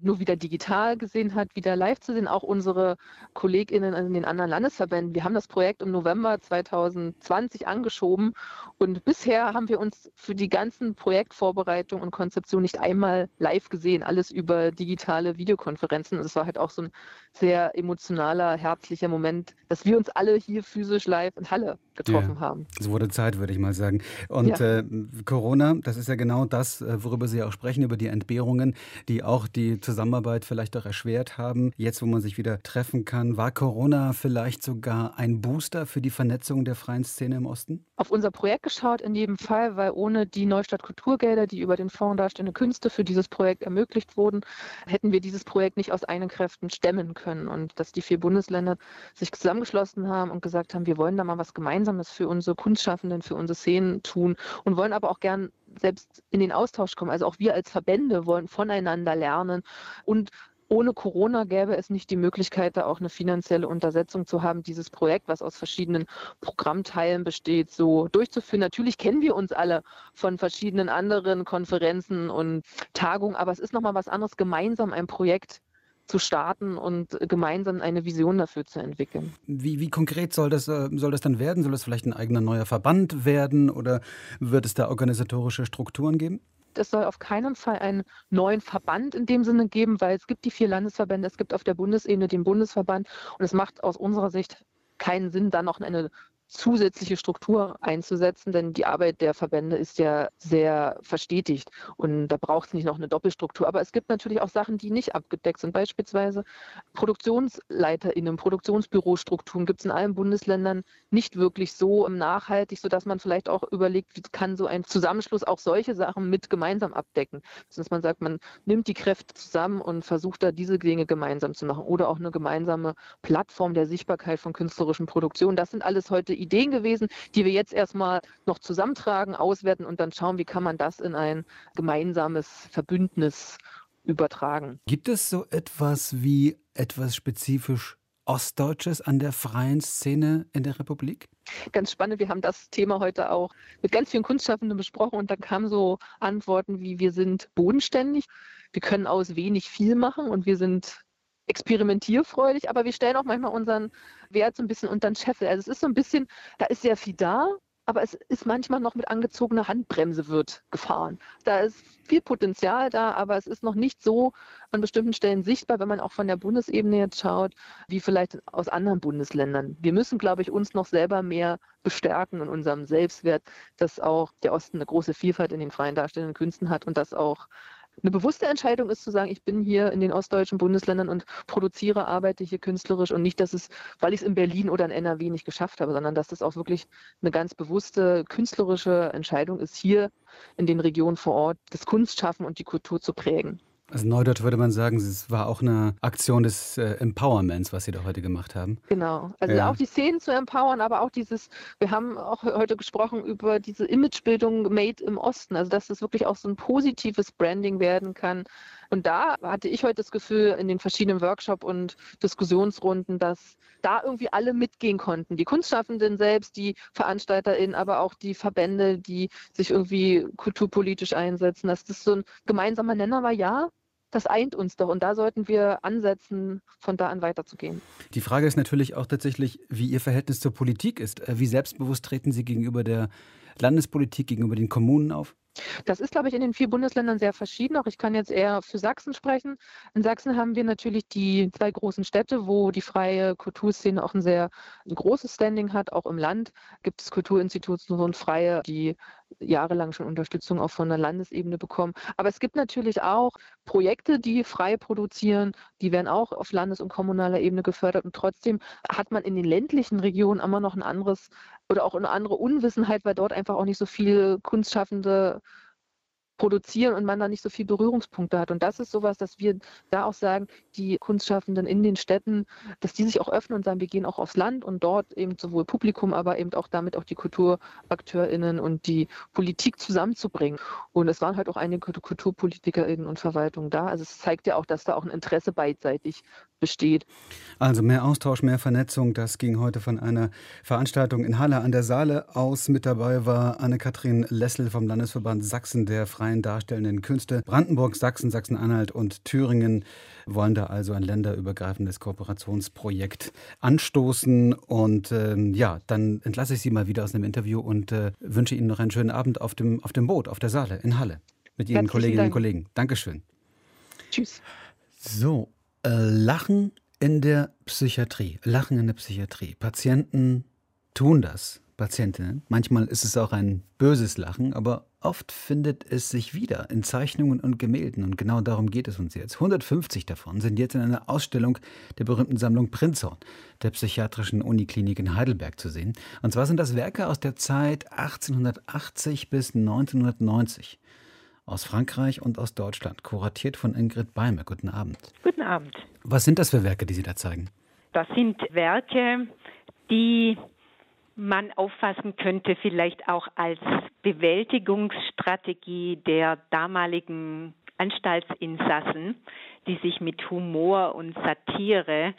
nur wieder digital gesehen hat, wieder live zu sehen. Auch unsere KollegInnen in den anderen Landesverbänden. Wir haben das Projekt im November 2020 angeschoben und bisher haben wir uns für die ganzen Projektvorbereitungen und Konzeption nicht einmal live gesehen. Alles über digitale Videokonferenzen. Es war halt auch so ein sehr emotionaler, herzlicher Moment, dass wir uns alle hier physisch live in Halle getroffen ja, haben. Es wurde Zeit, würde ich mal sagen. Und ja. äh, Corona, das ist ja genau das, äh, worüber Sie auch sprechen, über die Entbehrungen, die auch die Zusammenarbeit vielleicht auch erschwert haben. Jetzt, wo man sich wieder treffen kann, war Corona vielleicht sogar ein Booster für die Vernetzung der freien Szene im Osten? Auf unser Projekt geschaut in jedem Fall, weil ohne die Neustadt Kulturgelder, die über den Fonds Darstellende Künste für dieses Projekt ermöglicht wurden, hätten wir dieses Projekt nicht aus eigenen Kräften stemmen können. Und dass die vier Bundesländer sich zusammengeschlossen haben und gesagt haben, wir wollen da mal was Gemeinsames für unsere Kunstschaffenden, für unsere Szenen tun und wollen aber auch gern selbst in den Austausch kommen. Also auch wir als Verbände wollen voneinander lernen und ohne Corona gäbe es nicht die Möglichkeit, da auch eine finanzielle Untersetzung zu haben, dieses Projekt, was aus verschiedenen Programmteilen besteht, so durchzuführen. Natürlich kennen wir uns alle von verschiedenen anderen Konferenzen und Tagungen, aber es ist nochmal was anderes, gemeinsam ein Projekt zu starten und gemeinsam eine Vision dafür zu entwickeln. Wie, wie konkret soll das, äh, soll das dann werden? Soll das vielleicht ein eigener neuer Verband werden oder wird es da organisatorische Strukturen geben? Es soll auf keinen Fall einen neuen Verband in dem Sinne geben, weil es gibt die vier Landesverbände, es gibt auf der Bundesebene den Bundesverband und es macht aus unserer Sicht keinen Sinn, dann noch eine zusätzliche Struktur einzusetzen, denn die Arbeit der Verbände ist ja sehr verstetigt und da braucht es nicht noch eine Doppelstruktur. Aber es gibt natürlich auch Sachen, die nicht abgedeckt sind. Beispielsweise ProduktionsleiterInnen, Produktionsbürostrukturen gibt es in allen Bundesländern nicht wirklich so nachhaltig, sodass man vielleicht auch überlegt, wie kann so ein Zusammenschluss auch solche Sachen mit gemeinsam abdecken. Dass man sagt, man nimmt die Kräfte zusammen und versucht da diese Dinge gemeinsam zu machen oder auch eine gemeinsame Plattform der Sichtbarkeit von künstlerischen Produktionen. Das sind alles heute Ideen gewesen, die wir jetzt erstmal noch zusammentragen, auswerten und dann schauen, wie kann man das in ein gemeinsames Verbündnis übertragen. Gibt es so etwas wie etwas spezifisch Ostdeutsches an der freien Szene in der Republik? Ganz spannend. Wir haben das Thema heute auch mit ganz vielen Kunstschaffenden besprochen und da kamen so Antworten wie wir sind bodenständig, wir können aus wenig viel machen und wir sind experimentierfreudig, aber wir stellen auch manchmal unseren Wert so ein bisschen unter den Scheffel. Also es ist so ein bisschen, da ist sehr viel da, aber es ist manchmal noch mit angezogener Handbremse wird gefahren. Da ist viel Potenzial da, aber es ist noch nicht so an bestimmten Stellen sichtbar, wenn man auch von der Bundesebene jetzt schaut, wie vielleicht aus anderen Bundesländern. Wir müssen, glaube ich, uns noch selber mehr bestärken in unserem Selbstwert, dass auch der Osten eine große Vielfalt in den freien darstellenden Künsten hat und dass auch eine bewusste Entscheidung ist zu sagen, ich bin hier in den ostdeutschen Bundesländern und produziere, arbeite hier künstlerisch und nicht, dass es, weil ich es in Berlin oder in NRW nicht geschafft habe, sondern dass das auch wirklich eine ganz bewusste künstlerische Entscheidung ist, hier in den Regionen vor Ort das Kunstschaffen und die Kultur zu prägen. Also Neudeutsch würde man sagen, es war auch eine Aktion des äh, Empowerments, was Sie da heute gemacht haben. Genau. Also ja. auch die Szenen zu empowern, aber auch dieses, wir haben auch heute gesprochen über diese Imagebildung Made im Osten, also dass das wirklich auch so ein positives Branding werden kann. Und da hatte ich heute das Gefühl in den verschiedenen Workshop und Diskussionsrunden, dass da irgendwie alle mitgehen konnten. Die Kunstschaffenden selbst, die VeranstalterInnen, aber auch die Verbände, die sich irgendwie kulturpolitisch einsetzen, dass das so ein gemeinsamer Nenner war, ja, das eint uns doch und da sollten wir ansetzen, von da an weiterzugehen. Die Frage ist natürlich auch tatsächlich, wie Ihr Verhältnis zur Politik ist. Äh, wie selbstbewusst treten Sie gegenüber der Landespolitik, gegenüber den Kommunen auf? Das ist, glaube ich, in den vier Bundesländern sehr verschieden. Auch ich kann jetzt eher für Sachsen sprechen. In Sachsen haben wir natürlich die zwei großen Städte, wo die freie Kulturszene auch ein sehr ein großes Standing hat. Auch im Land gibt es Kulturinstitutionen freie, die jahrelang schon Unterstützung auch von der Landesebene bekommen. Aber es gibt natürlich auch Projekte, die frei produzieren, die werden auch auf Landes- und kommunaler Ebene gefördert. Und trotzdem hat man in den ländlichen Regionen immer noch ein anderes oder auch eine andere Unwissenheit, weil dort einfach auch nicht so viele Kunstschaffende produzieren und man da nicht so viele Berührungspunkte hat. Und das ist sowas, dass wir da auch sagen, die Kunstschaffenden in den Städten, dass die sich auch öffnen und sagen, wir gehen auch aufs Land und dort eben sowohl Publikum, aber eben auch damit auch die KulturakteurInnen und die Politik zusammenzubringen. Und es waren halt auch einige KulturpolitikerInnen und Verwaltungen da. Also es zeigt ja auch, dass da auch ein Interesse beidseitig besteht. Also mehr Austausch, mehr Vernetzung, das ging heute von einer Veranstaltung in Halle an der Saale aus. Mit dabei war Anne-Kathrin Lessel vom Landesverband Sachsen der freien darstellenden Künste. Brandenburg, Sachsen, Sachsen-Anhalt und Thüringen wollen da also ein länderübergreifendes Kooperationsprojekt anstoßen. Und ähm, ja, dann entlasse ich Sie mal wieder aus dem Interview und äh, wünsche Ihnen noch einen schönen Abend auf dem, auf dem Boot, auf der Saale in Halle mit Ihren Herzlichen Kolleginnen Dank. und Kollegen. Dankeschön. Tschüss. So, Lachen in der Psychiatrie. Lachen in der Psychiatrie. Patienten tun das. Patientinnen. Manchmal ist es auch ein böses Lachen, aber oft findet es sich wieder in Zeichnungen und Gemälden. Und genau darum geht es uns jetzt. 150 davon sind jetzt in einer Ausstellung der berühmten Sammlung Prinzhorn der Psychiatrischen Uniklinik in Heidelberg zu sehen. Und zwar sind das Werke aus der Zeit 1880 bis 1990 aus Frankreich und aus Deutschland, kuratiert von Ingrid Beimer. Guten Abend. Guten Abend. Was sind das für Werke, die Sie da zeigen? Das sind Werke, die man auffassen könnte, vielleicht auch als Bewältigungsstrategie der damaligen Anstaltsinsassen, die sich mit Humor und Satire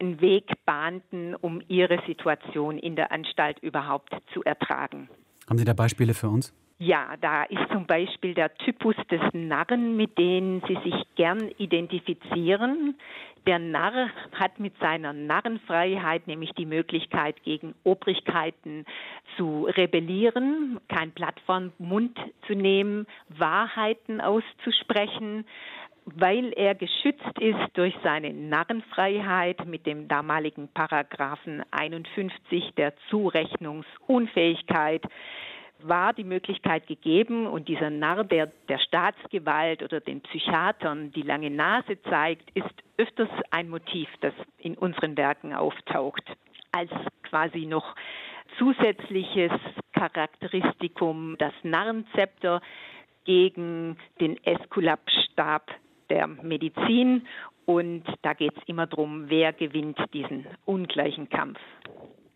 einen Weg bahnten, um ihre Situation in der Anstalt überhaupt zu ertragen. Haben Sie da Beispiele für uns? Ja, da ist zum Beispiel der Typus des Narren, mit dem Sie sich gern identifizieren. Der Narr hat mit seiner Narrenfreiheit nämlich die Möglichkeit, gegen Obrigkeiten zu rebellieren, kein Blatt vom Mund zu nehmen, Wahrheiten auszusprechen, weil er geschützt ist durch seine Narrenfreiheit mit dem damaligen Paragraphen 51 der Zurechnungsunfähigkeit war die Möglichkeit gegeben und dieser Narr, der der Staatsgewalt oder den Psychiatern die lange Nase zeigt, ist öfters ein Motiv, das in unseren Werken auftaucht, als quasi noch zusätzliches Charakteristikum das Narrenzepter gegen den Eskulapstab der Medizin und da geht es immer darum, wer gewinnt diesen ungleichen Kampf.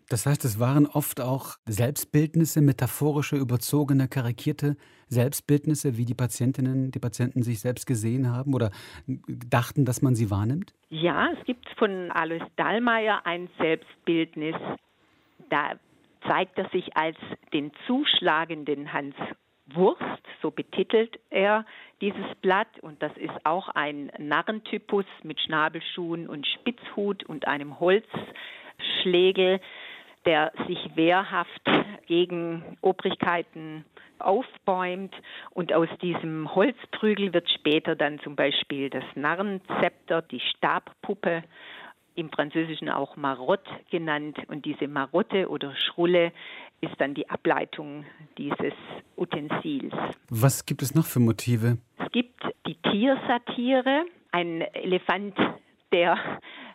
Das heißt, es waren oft auch Selbstbildnisse, metaphorische, überzogene, karikierte Selbstbildnisse, wie die Patientinnen, die Patienten sich selbst gesehen haben oder dachten, dass man sie wahrnimmt? Ja, es gibt von Alois Dallmayr ein Selbstbildnis. Da zeigt er sich als den zuschlagenden Hans Wurst, so betitelt er dieses Blatt. Und das ist auch ein Narrentypus mit Schnabelschuhen und Spitzhut und einem Holzschlägel der sich wehrhaft gegen Obrigkeiten aufbäumt und aus diesem Holzprügel wird später dann zum Beispiel das Narrenzepter, die Stabpuppe, im Französischen auch Marotte genannt und diese Marotte oder Schrulle ist dann die Ableitung dieses Utensils. Was gibt es noch für Motive? Es gibt die Tiersatire, ein Elefant, der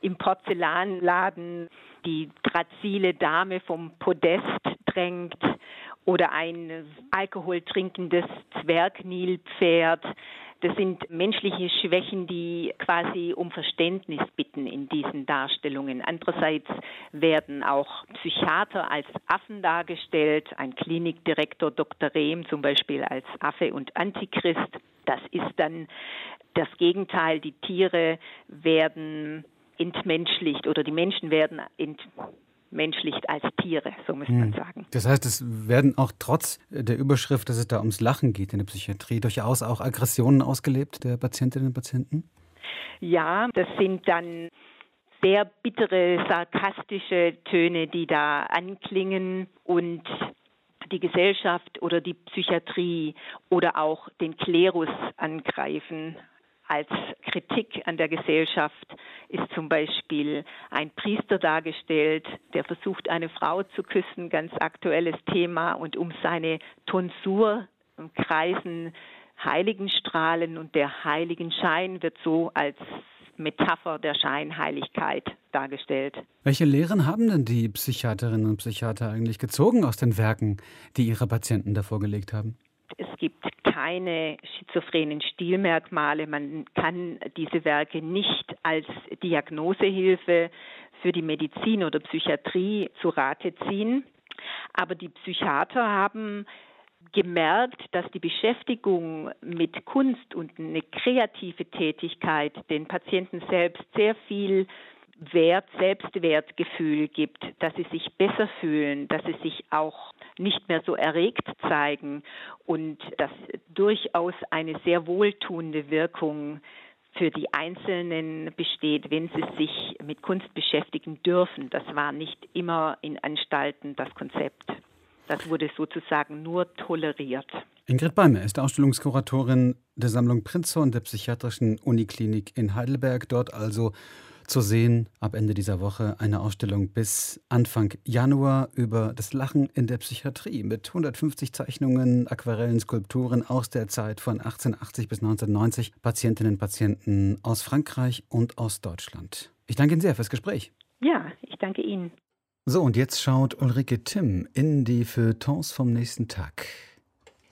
im Porzellanladen die grazile Dame vom Podest drängt oder ein alkoholtrinkendes Zwergnilpferd. Das sind menschliche Schwächen, die quasi um Verständnis bitten in diesen Darstellungen. Andererseits werden auch Psychiater als Affen dargestellt, ein Klinikdirektor Dr. Rehm zum Beispiel als Affe und Antichrist. Das ist dann das Gegenteil. Die Tiere werden entmenschlicht oder die Menschen werden entmenschlicht als Tiere, so muss man hm. sagen. Das heißt, es werden auch trotz der Überschrift, dass es da ums Lachen geht in der Psychiatrie, durchaus auch Aggressionen ausgelebt der Patientinnen und Patienten? Ja, das sind dann sehr bittere, sarkastische Töne, die da anklingen und die Gesellschaft oder die Psychiatrie oder auch den Klerus angreifen. Als Kritik an der Gesellschaft ist zum Beispiel ein Priester dargestellt, der versucht, eine Frau zu küssen, ganz aktuelles Thema, und um seine Tonsur kreisen Heiligenstrahlen und der Heiligenschein wird so als Metapher der Scheinheiligkeit dargestellt. Welche Lehren haben denn die Psychiaterinnen und Psychiater eigentlich gezogen aus den Werken, die ihre Patienten davor gelegt haben? Keine schizophrenen Stilmerkmale. Man kann diese Werke nicht als Diagnosehilfe für die Medizin oder Psychiatrie zu Rate ziehen. Aber die Psychiater haben gemerkt, dass die Beschäftigung mit Kunst und eine kreative Tätigkeit den Patienten selbst sehr viel Wert, Selbstwertgefühl gibt, dass sie sich besser fühlen, dass sie sich auch nicht mehr so erregt zeigen und dass durchaus eine sehr wohltuende Wirkung für die Einzelnen besteht, wenn sie sich mit Kunst beschäftigen dürfen. Das war nicht immer in Anstalten das Konzept. Das wurde sozusagen nur toleriert. Ingrid Beimer ist Ausstellungskuratorin der Sammlung Prinzhorn der Psychiatrischen Uniklinik in Heidelberg. Dort also zu sehen ab Ende dieser Woche eine Ausstellung bis Anfang Januar über das Lachen in der Psychiatrie mit 150 Zeichnungen, Aquarellen, Skulpturen aus der Zeit von 1880 bis 1990, Patientinnen und Patienten aus Frankreich und aus Deutschland. Ich danke Ihnen sehr fürs Gespräch. Ja, ich danke Ihnen. So, und jetzt schaut Ulrike Timm in die Feuilletons vom nächsten Tag.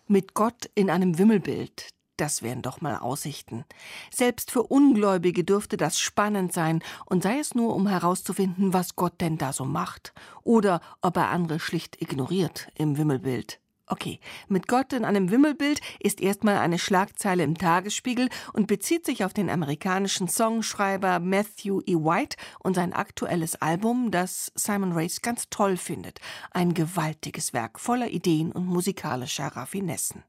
Mit Gott in einem Wimmelbild, das wären doch mal Aussichten. Selbst für Ungläubige dürfte das spannend sein, und sei es nur, um herauszufinden, was Gott denn da so macht, oder ob er andere schlicht ignoriert im Wimmelbild. Okay, mit Gott in einem Wimmelbild ist erstmal eine Schlagzeile im Tagesspiegel und bezieht sich auf den amerikanischen Songschreiber Matthew E. White und sein aktuelles Album, das Simon Race ganz toll findet. Ein gewaltiges Werk voller Ideen und musikalischer Raffinessen.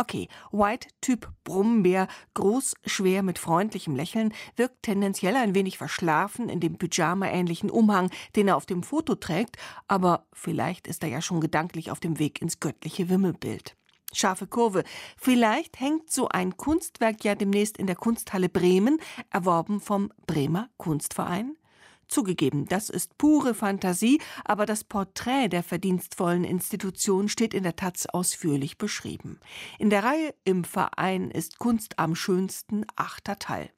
Okay, White Typ Brummbär, groß, schwer mit freundlichem Lächeln, wirkt tendenziell ein wenig verschlafen in dem Pyjama-ähnlichen Umhang, den er auf dem Foto trägt, aber vielleicht ist er ja schon gedanklich auf dem Weg ins göttliche Wimmelbild. Scharfe Kurve. Vielleicht hängt so ein Kunstwerk ja demnächst in der Kunsthalle Bremen, erworben vom Bremer Kunstverein. Zugegeben, das ist pure Fantasie, aber das Porträt der verdienstvollen Institution steht in der Taz ausführlich beschrieben. In der Reihe Im Verein ist Kunst am schönsten achter Teil.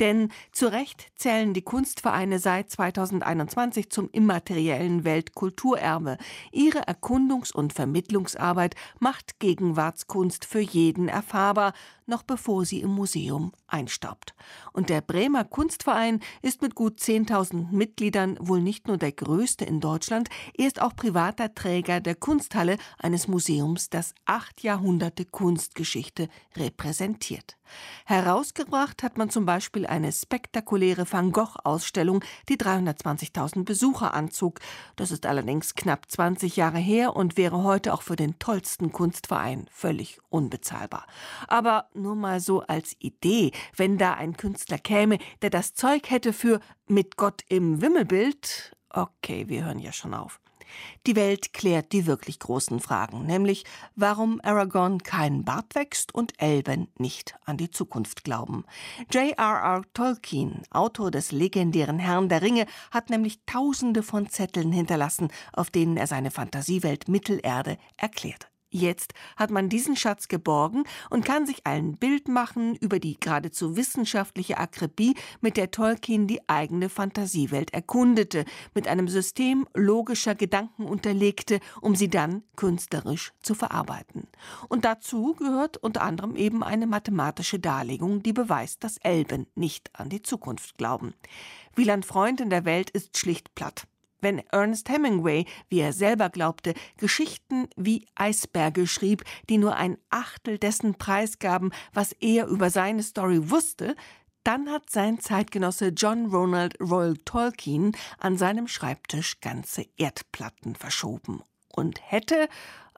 Denn zu Recht zählen die Kunstvereine seit 2021 zum immateriellen Weltkulturerbe. Ihre Erkundungs- und Vermittlungsarbeit macht Gegenwartskunst für jeden erfahrbar, noch bevor sie im Museum einstaubt. Und der Bremer Kunstverein ist mit gut 10.000 Mitgliedern wohl nicht nur der größte in Deutschland, er ist auch privater Träger der Kunsthalle eines Museums, das acht Jahrhunderte Kunstgeschichte repräsentiert. Herausgebracht hat man zum Beispiel eine spektakuläre Van Gogh-Ausstellung, die 320.000 Besucher anzog. Das ist allerdings knapp 20 Jahre her und wäre heute auch für den tollsten Kunstverein völlig unbezahlbar. Aber nur mal so als Idee, wenn da ein Künstler käme, der das Zeug hätte für mit Gott im Wimmelbild. Okay, wir hören ja schon auf. Die Welt klärt die wirklich großen Fragen, nämlich warum Aragorn keinen Bart wächst und Elben nicht an die Zukunft glauben. J.R.R. Tolkien, Autor des legendären Herrn der Ringe, hat nämlich tausende von Zetteln hinterlassen, auf denen er seine Fantasiewelt Mittelerde erklärt. Jetzt hat man diesen Schatz geborgen und kann sich ein Bild machen über die geradezu wissenschaftliche Akribie, mit der Tolkien die eigene Fantasiewelt erkundete, mit einem System logischer Gedanken unterlegte, um sie dann künstlerisch zu verarbeiten. Und dazu gehört unter anderem eben eine mathematische Darlegung, die beweist, dass Elben nicht an die Zukunft glauben. Wieland Freund in der Welt ist schlicht platt wenn Ernest Hemingway, wie er selber glaubte, Geschichten wie Eisberge schrieb, die nur ein Achtel dessen preisgaben, was er über seine Story wusste, dann hat sein Zeitgenosse John Ronald Royal Tolkien an seinem Schreibtisch ganze Erdplatten verschoben und hätte,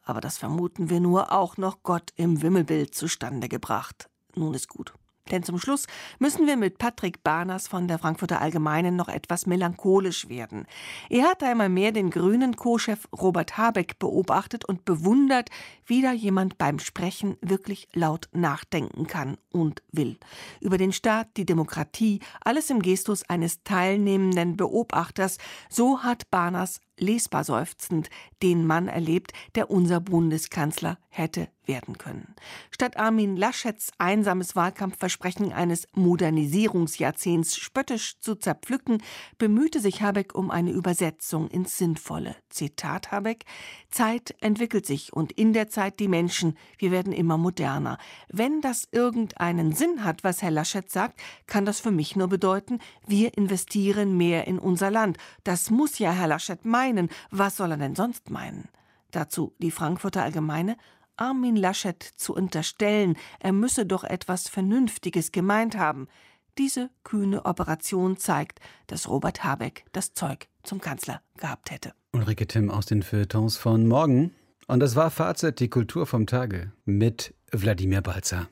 aber das vermuten wir nur, auch noch Gott im Wimmelbild zustande gebracht. Nun ist gut. Denn zum Schluss müssen wir mit Patrick Barners von der Frankfurter Allgemeinen noch etwas melancholisch werden. Er hat einmal mehr den grünen Co-Chef Robert Habeck beobachtet und bewundert, wie da jemand beim Sprechen wirklich laut nachdenken kann und will. Über den Staat, die Demokratie, alles im Gestus eines teilnehmenden Beobachters, so hat Barners lesbar seufzend den Mann erlebt, der unser Bundeskanzler hätte werden können. Statt Armin Laschets einsames Wahlkampfversprechen eines Modernisierungsjahrzehnts spöttisch zu zerpflücken, bemühte sich Habeck um eine Übersetzung ins Sinnvolle. Zitat Habeck: Zeit entwickelt sich und in der Zeit die Menschen. Wir werden immer moderner. Wenn das irgendeinen Sinn hat, was Herr Laschet sagt, kann das für mich nur bedeuten, wir investieren mehr in unser Land. Das muss ja Herr Laschet meinen. Was soll er denn sonst meinen? Dazu die Frankfurter Allgemeine. Armin Laschet zu unterstellen, er müsse doch etwas Vernünftiges gemeint haben. Diese kühne Operation zeigt, dass Robert Habeck das Zeug zum Kanzler gehabt hätte. Ulrike Timm aus den Feuilletons von morgen. Und das war Fazit, die Kultur vom Tage mit Wladimir Balzer.